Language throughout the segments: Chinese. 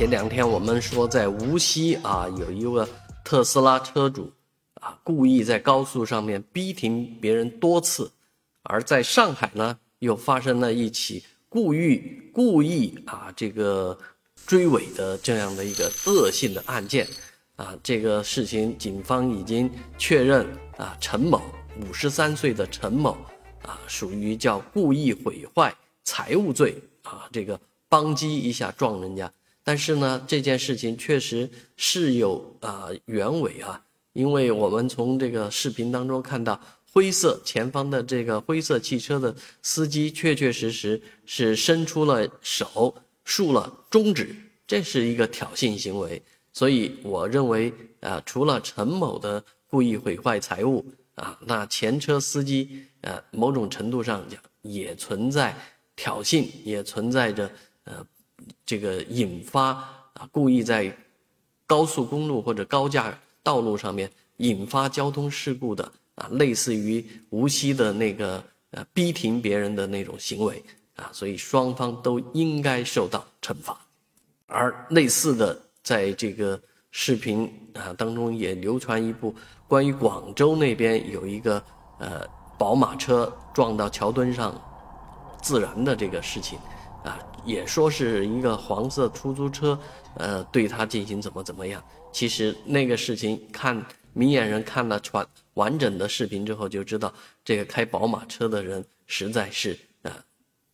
前两天我们说在无锡啊，有一个特斯拉车主啊，故意在高速上面逼停别人多次，而在上海呢，又发生了一起故意故意啊这个追尾的这样的一个恶性的案件啊，这个事情警方已经确认啊，陈某五十三岁的陈某啊，属于叫故意毁坏财物罪啊，这个邦击一下撞人家。但是呢，这件事情确实是有啊原委啊，因为我们从这个视频当中看到，灰色前方的这个灰色汽车的司机确确实实是伸出了手，竖了中指，这是一个挑衅行为。所以我认为啊，除了陈某的故意毁坏财物啊，那前车司机呃，某种程度上讲也存在挑衅，也存在着呃。这个引发啊，故意在高速公路或者高架道路上面引发交通事故的啊，类似于无锡的那个呃逼停别人的那种行为啊，所以双方都应该受到惩罚。而类似的，在这个视频啊当中也流传一部关于广州那边有一个呃宝马车撞到桥墩上自燃的这个事情。也说是一个黄色出租车，呃，对他进行怎么怎么样。其实那个事情，看明眼人看了传完整的视频之后，就知道这个开宝马车的人实在是呃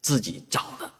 自己找的。